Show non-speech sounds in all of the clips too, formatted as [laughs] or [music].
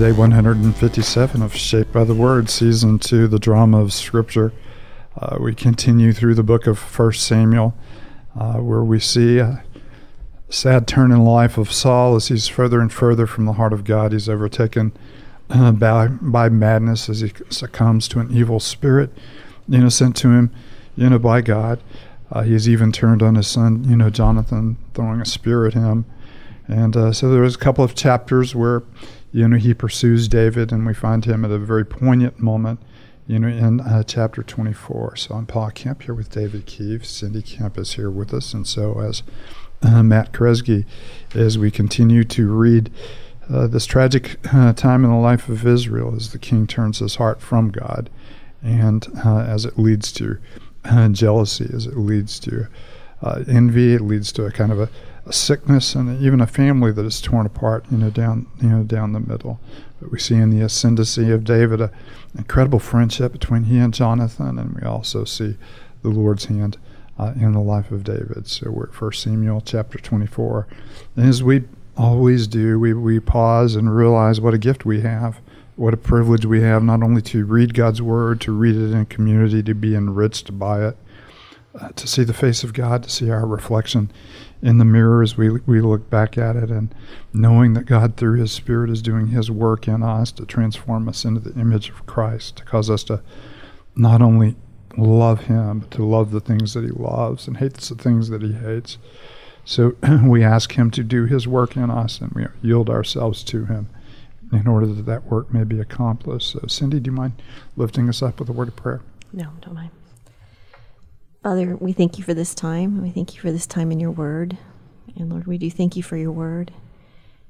day 157 of Shaped by the Word, Season 2, the drama of Scripture. Uh, we continue through the book of 1 Samuel, uh, where we see a sad turn in the life of Saul as he's further and further from the heart of God. He's overtaken uh, by, by madness as he succumbs to an evil spirit, you know, sent to him, you know, by God. Uh, he's even turned on his son, you know, Jonathan, throwing a spear at him. And uh, so there was a couple of chapters where, you know, he pursues David, and we find him at a very poignant moment, you know, in uh, chapter 24. So I'm Paul Kemp here with David Keefe. Cindy Kemp is here with us, and so as uh, Matt Kresge, as we continue to read uh, this tragic uh, time in the life of Israel as the king turns his heart from God, and uh, as it leads to jealousy, as it leads to envy, it leads to a kind of a a sickness and even a family that is torn apart, you know, down you know down the middle. But we see in the ascendancy of David an incredible friendship between he and Jonathan, and we also see the Lord's hand uh, in the life of David. So we're at 1 Samuel chapter 24, and as we always do, we we pause and realize what a gift we have. What a privilege we have not only to read God's word, to read it in community, to be enriched by it, uh, Uh, to see the face of God, to see our reflection in the mirror as we, we look back at it and knowing that God, through His Spirit, is doing His work in us to transform us into the image of Christ, to cause us to not only love Him, but to love the things that He loves and hate the things that He hates. So [clears throat] we ask Him to do His work in us and we yield ourselves to Him in order that that work may be accomplished. So, Cindy, do you mind lifting us up with a word of prayer? No, don't mind. Father, we thank you for this time. We thank you for this time in your word. And Lord, we do thank you for your word.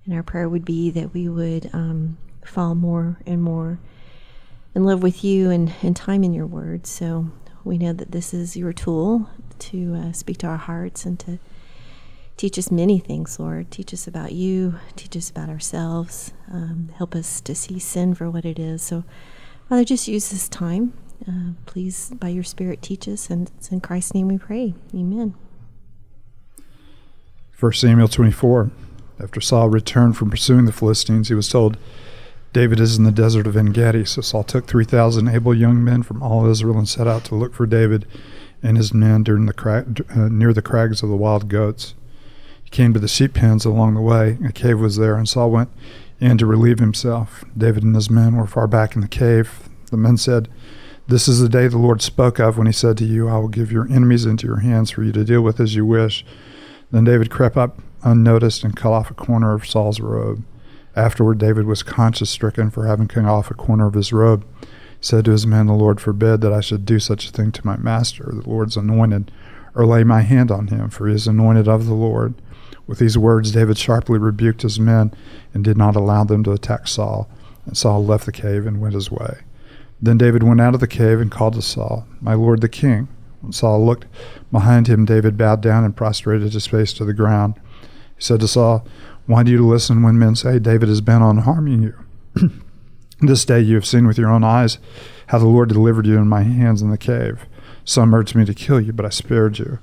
And our prayer would be that we would um, fall more and more in love with you and, and time in your word. So we know that this is your tool to uh, speak to our hearts and to teach us many things, Lord. Teach us about you, teach us about ourselves, um, help us to see sin for what it is. So, Father, just use this time uh, please, by your Spirit, teach us. And it's in Christ's name we pray. Amen. 1 Samuel 24. After Saul returned from pursuing the Philistines, he was told, David is in the desert of En Gedi. So Saul took 3,000 able young men from all Israel and set out to look for David and his men the uh, near the crags of the wild goats. He came to the sheep pens along the way. A cave was there, and Saul went in to relieve himself. David and his men were far back in the cave. The men said, this is the day the Lord spoke of when he said to you, I will give your enemies into your hands for you to deal with as you wish. Then David crept up unnoticed and cut off a corner of Saul's robe. Afterward, David was conscience stricken for having cut off a corner of his robe. He said to his men, The Lord forbid that I should do such a thing to my master, the Lord's anointed, or lay my hand on him, for he is anointed of the Lord. With these words, David sharply rebuked his men and did not allow them to attack Saul. And Saul left the cave and went his way. Then David went out of the cave and called to Saul, My lord the king. When Saul looked behind him, David bowed down and prostrated his face to the ground. He said to Saul, Why do you listen when men say David is bent on harming you? [clears throat] this day you have seen with your own eyes how the Lord delivered you in my hands in the cave. Some urged me to kill you, but I spared you.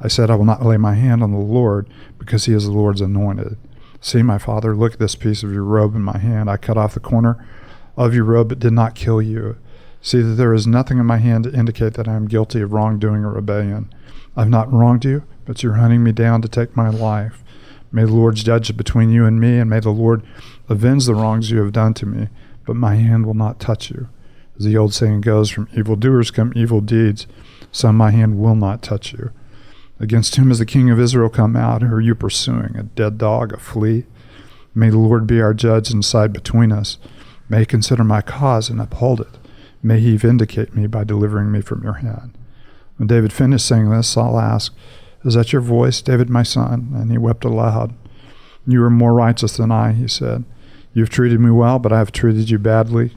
I said, I will not lay my hand on the Lord, because he is the Lord's anointed. See, my father, look at this piece of your robe in my hand. I cut off the corner of your robe, but did not kill you. See that there is nothing in my hand to indicate that I am guilty of wrongdoing or rebellion. I have not wronged you, but you're hunting me down to take my life. May the Lord judge between you and me, and may the Lord avenge the wrongs you have done to me, but my hand will not touch you. As the old saying goes, from evildoers come evil deeds, so my hand will not touch you. Against whom has the king of Israel come out? Who are you pursuing? A dead dog, a flea? May the Lord be our judge and side between us. May he consider my cause and uphold it. May he vindicate me by delivering me from your hand. When David finished saying this, Saul asked, Is that your voice, David, my son? And he wept aloud. You are more righteous than I, he said. You have treated me well, but I have treated you badly.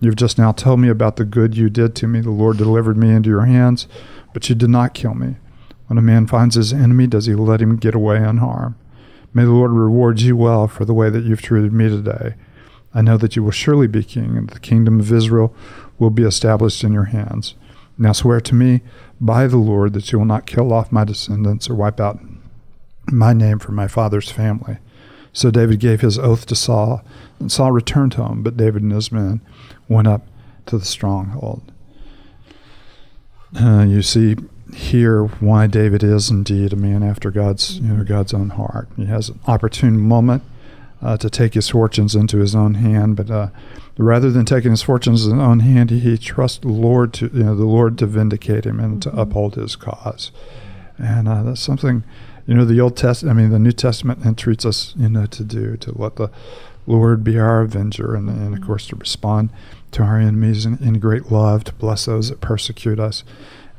You have just now told me about the good you did to me. The Lord delivered me into your hands, but you did not kill me. When a man finds his enemy, does he let him get away unharmed? May the Lord reward you well for the way that you've treated me today. I know that you will surely be king, and the kingdom of Israel will be established in your hands. Now swear to me by the Lord that you will not kill off my descendants or wipe out my name from my father's family. So David gave his oath to Saul, and Saul returned home, but David and his men went up to the stronghold. Uh, you see here why David is indeed a man after God's you know God's own heart. He has an opportune moment uh, to take his fortunes into his own hand, but uh, rather than taking his fortunes in his own hand, he, he trusts the Lord to you know the Lord to vindicate him and mm-hmm. to uphold his cause, and uh, that's something you know the Old Testament. I mean the New Testament entreats us you know to do to let the Lord be our avenger, and, and of mm-hmm. course to respond to our enemies in, in great love, to bless those that persecute us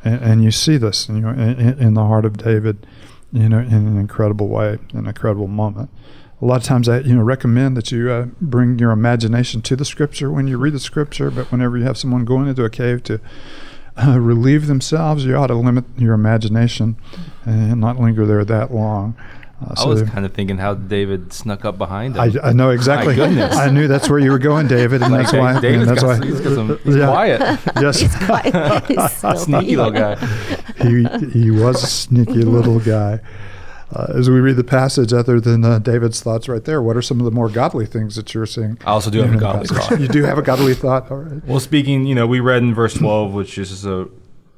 and, and you see this, you know, in, in, the heart of David, you know, in an incredible way, an incredible moment. A lot of times, I you know recommend that you uh, bring your imagination to the scripture when you read the scripture. But whenever you have someone going into a cave to uh, relieve themselves, you ought to limit your imagination and not linger there that long. Uh, I was kind of thinking how David snuck up behind him. I, I know exactly. [laughs] I knew that's where you were going, David, and that's why. David's that's got, why. He's, got some, he's yeah. quiet. [laughs] Yes, he's quiet. [laughs] He's sneaky little guy. he he was a sneaky little guy. Uh, as we read the passage, other than uh, David's thoughts right there, what are some of the more godly things that you're seeing? I also do have a godly thought. [laughs] you do have a godly thought. All right. Well, speaking, you know, we read in verse 12, which is a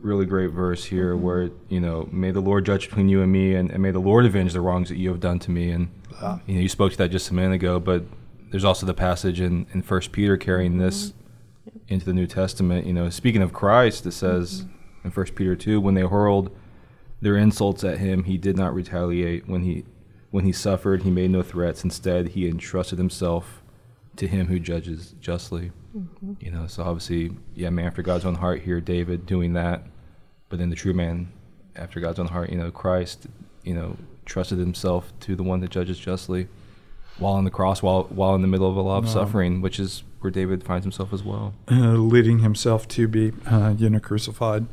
really great verse here where you know may the lord judge between you and me and, and may the lord avenge the wrongs that you have done to me and uh, you know you spoke to that just a minute ago but there's also the passage in in first peter carrying this into the new testament you know speaking of christ it says mm-hmm. in first peter 2 when they hurled their insults at him. He did not retaliate. When he when he suffered he made no threats. Instead he entrusted himself to him who judges justly. Mm-hmm. You know, so obviously, yeah, man after God's own heart here, David doing that, but then the true man after God's own heart, you know, Christ, you know, trusted himself to the one that judges justly, while on the cross, while while in the middle of a lot of suffering, which is where David finds himself as well, uh, leading himself to be, uh, you know, crucified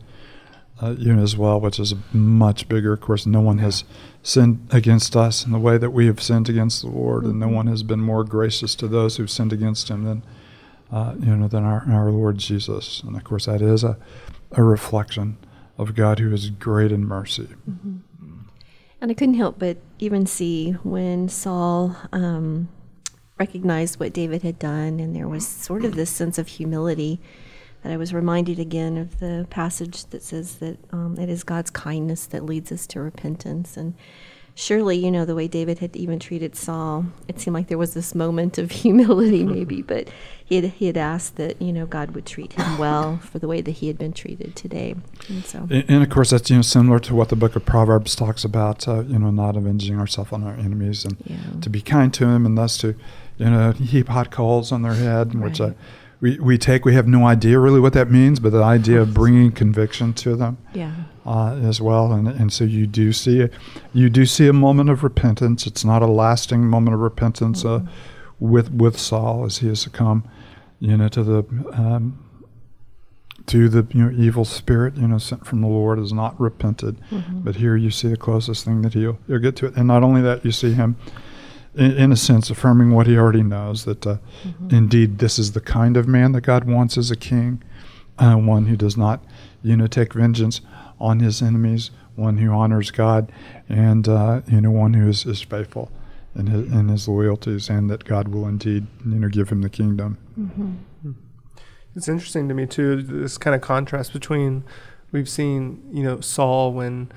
uh, unit as well, which is much bigger. Of course, no one has sinned against us in the way that we have sinned against the Lord, and no mm-hmm. one has been more gracious to those who've sinned against Him than uh, you know than our, our Lord Jesus. And of course, that is a, a reflection of God who is great in mercy. Mm-hmm. And I couldn't help but even see when Saul um, recognized what David had done, and there was sort of this sense of humility that I was reminded again of the passage that says that um, it is God's kindness that leads us to repentance. And surely, you know, the way David had even treated Saul, it seemed like there was this moment of [laughs] humility, maybe, but he had, he had asked that, you know, God would treat him well for the way that he had been treated today. And so, and, and of course, that's, you know, similar to what the book of Proverbs talks about, uh, you know, not avenging ourselves on our enemies and yeah. to be kind to them and thus to, you know, heap hot coals on their head, right. which, uh, we, we take we have no idea really what that means but the idea of bringing conviction to them yeah. uh, as well and, and so you do see it you do see a moment of repentance it's not a lasting moment of repentance uh, mm-hmm. uh, with with Saul as he has succumbed you know to the um, to the you know evil spirit you know sent from the Lord is not repented mm-hmm. but here you see the closest thing that he'll he'll get to it and not only that you see him in, in a sense, affirming what he already knows that uh, mm-hmm. indeed this is the kind of man that God wants as a king, uh, one who does not, you know, take vengeance on his enemies, one who honors God, and uh, you know, one who is, is faithful in his, in his loyalties, and that God will indeed, you know, give him the kingdom. Mm-hmm. It's interesting to me too this kind of contrast between we've seen, you know, Saul when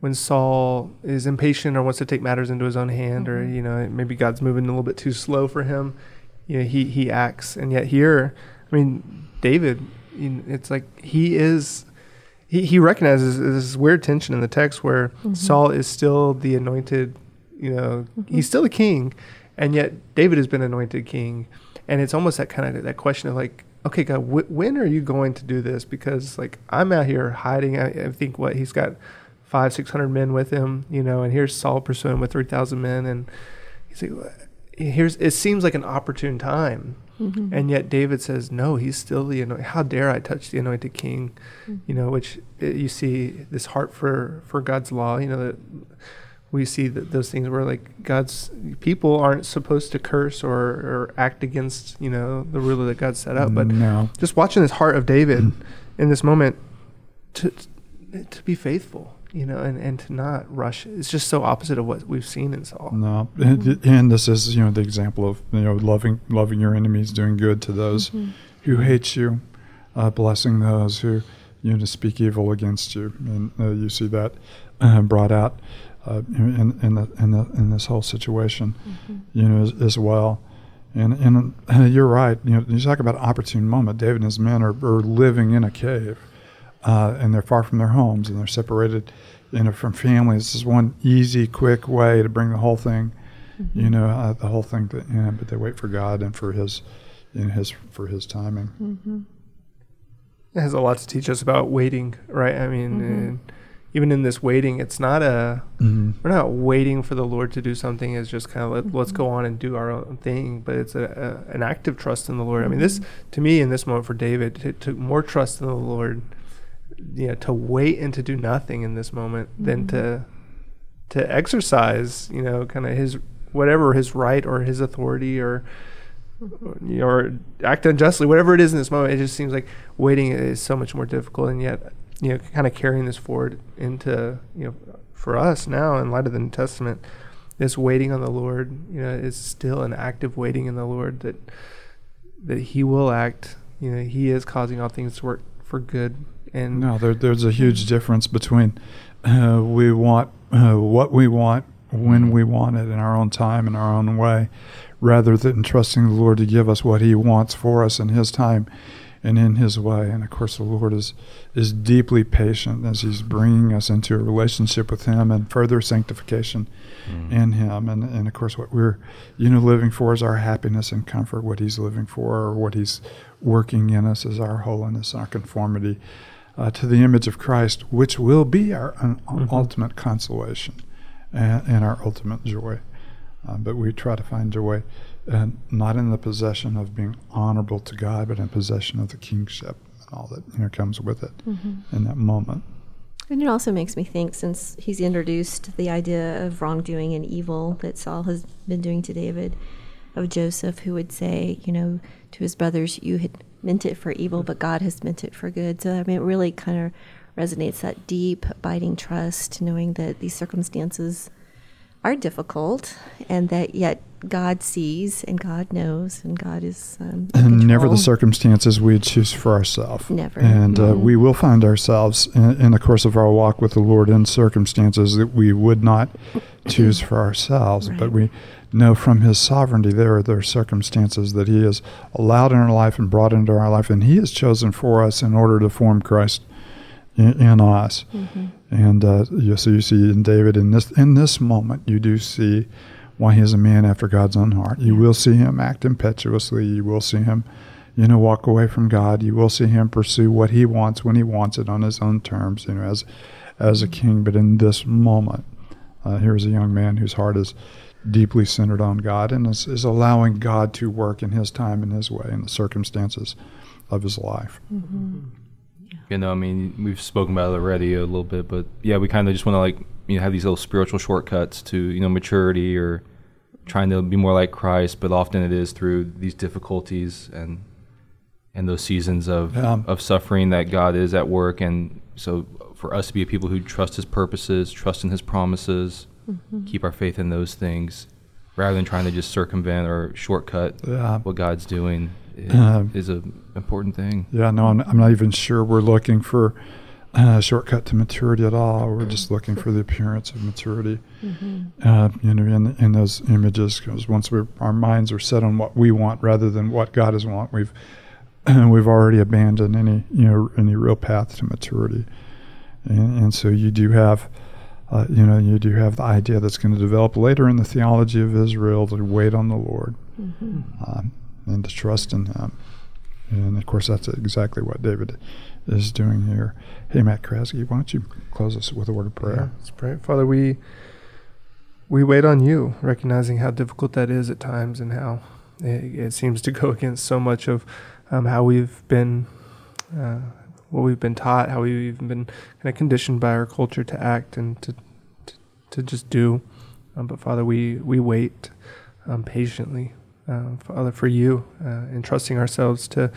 when Saul is impatient or wants to take matters into his own hand, mm-hmm. or you know maybe God's moving a little bit too slow for him, you know he he acts. And yet here, I mean David, you know, it's like he is. He, he recognizes this weird tension in the text where mm-hmm. Saul is still the anointed, you know, mm-hmm. he's still a king, and yet David has been anointed king, and it's almost that kind of that question of like, okay, God, wh- when are you going to do this? Because like I'm out here hiding. I, I think what he's got five, six hundred men with him, you know, and here's Saul pursuing with three thousand men, and he's like, here's it seems like an opportune time, mm-hmm. and yet David says, no, he's still the anointed. How dare I touch the anointed king, mm-hmm. you know? Which it, you see this heart for for God's law, you know that. We see that those things where like God's people aren't supposed to curse or, or act against you know the ruler that God set up, but no. just watching this heart of David [clears throat] in this moment to to be faithful you know, and, and to not rush. It's just so opposite of what we've seen in Saul. No, and, and this is you know the example of you know loving loving your enemies, doing good to those Mhm. who hate you, uh, blessing those who you know to speak evil against you, and uh, you see that uh, brought out uh, in in the, in the in this whole situation, Mhm. you know as, as well. And and uh, you're right. You know, you talk about an opportune moment. David and his men are, are living in a cave, uh, and they're far from their homes, and they're separated, you know, from families. This is one easy, quick way to bring the whole thing, you know, uh, the whole thing. To, you know, but they wait for God and for His, you know, His for His timing. Mhm. It has a lot to teach us about waiting, right? I mean, Mhm. and even in this waiting, it's not a Mm-hmm. we're not waiting for the Lord to do something. It's just kind of let, let's Mhm. go on and do our own thing. But it's a, a an active trust in the Lord. I mean, this to me in this moment for David, it took more trust in the Lord, you know, to wait and to do nothing in this moment than Mhm. to to exercise, you know, kind of his whatever his right or his authority or you know, or act unjustly, whatever it is in this moment. It just seems like waiting is so much more difficult, and yet you know, kind of carrying this forward into you know, for us now in light of the New Testament, this waiting on the Lord, you know, is still an active waiting in the Lord that that He will act. You know, He is causing all things to work for good, and No, there, there's a huge difference between uh, we want uh, what we want when we want it in our own time in our own way, rather than trusting the Lord to give us what He wants for us in His time and in His way. And of course, the Lord is is deeply patient as He's bringing us into a relationship with Him and further sanctification Mm. in Him. And and of course, what we're you know living for is our happiness and comfort. What He's living for, or what He's working in us, is our holiness, our conformity uh, to the image of Christ, which will be our un- Mhm. ultimate consolation and, and our ultimate joy. Uh, but we try to find joy uh, not in the possession of being honorable to God, but in possession of the kingship and all that you know comes with it Mhm. in that moment. And it also makes me think, since he's introduced the idea of wrongdoing and evil that Saul has been doing to David, of Joseph, who would say, you know, to his brothers, you had meant it for evil, but God has meant it for good. So, I mean, it really kind of resonates that deep, abiding trust, knowing that these circumstances are difficult and that yet God sees and God knows and God is um, and never the circumstances we choose for ourselves. Never. And uh, Mhm. we will find ourselves in, in the course of our walk with the Lord in circumstances that we would not [clears throat] choose for ourselves, but we know from His sovereignty there are there are circumstances that He has allowed in our life and brought into our life, and He has chosen for us in order to form Christ in, in us. Mhm. And uh, you, so you see in David in this in this moment, you do see why he is a man after God's own heart. You will see him act impetuously. You will see him, you know, walk away from God. You will see him pursue what he wants when he wants it on his own terms, you know, as as a king. But in this moment, uh, here's a young man whose heart is deeply centered on God and is, is allowing God to work in his time and his way in the circumstances of his life. Mhm. You know, I mean, we've spoken about it already a little bit, but yeah, we kind of just want to like you know have these little spiritual shortcuts to you know maturity or trying to be more like Christ. But often it is through these difficulties and and those seasons of Yeah. of suffering that God is at work. And so for us to be a people who trust His purposes, trust in His promises, Mhm. keep our faith in those things, rather than trying to just circumvent or shortcut Yeah. what God's doing, is, Um, is a important thing. Yeah, no, I'm, I'm not even sure we're looking for a shortcut to maturity at all. We're just looking for the appearance of maturity, Mhm. uh, you know, in, in those images. Because once we our minds are set on what we want rather than what God has want, we've [clears throat] we've already abandoned any you know any real path to maturity. And, and so you do have, uh, you know, you do have the idea that's going to develop later in the theology of Israel to wait on the Lord Mhm. um, and to trust in Him. And of course, that's exactly what David is doing here. Hey, Matt Krasky, why don't you close us with a word of Yeah, prayer? let's pray. Father, we we wait on you, recognizing how difficult that is at times, and how it, it seems to go [laughs] against so much of um, how we've been, uh, what we've been taught, how we've even been kind of conditioned by our culture to act and to to, to just do. Um, but Father, we we wait um, patiently, uh, Father, for you, uh, entrusting ourselves to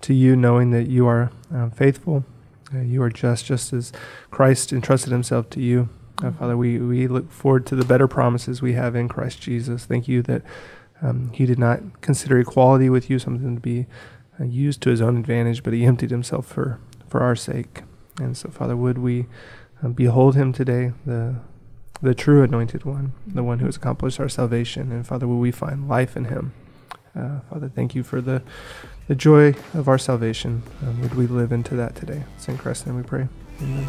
to you, knowing that you are um, faithful, Uh, you are just, just as Christ entrusted himself to you. Uh, Father, we, we look forward to the better promises we have in Christ Jesus. Thank you that um, he did not consider equality with you something to be uh, used to his own advantage, but he emptied himself for, for our sake. And so, Father, would we uh, behold him today, the the true anointed one, the one who has accomplished our salvation. And Father, will we find life in him? Uh, Father, thank you for the, the joy of our salvation. Um, would we live into that today? It's in Christ's name we pray. Amen.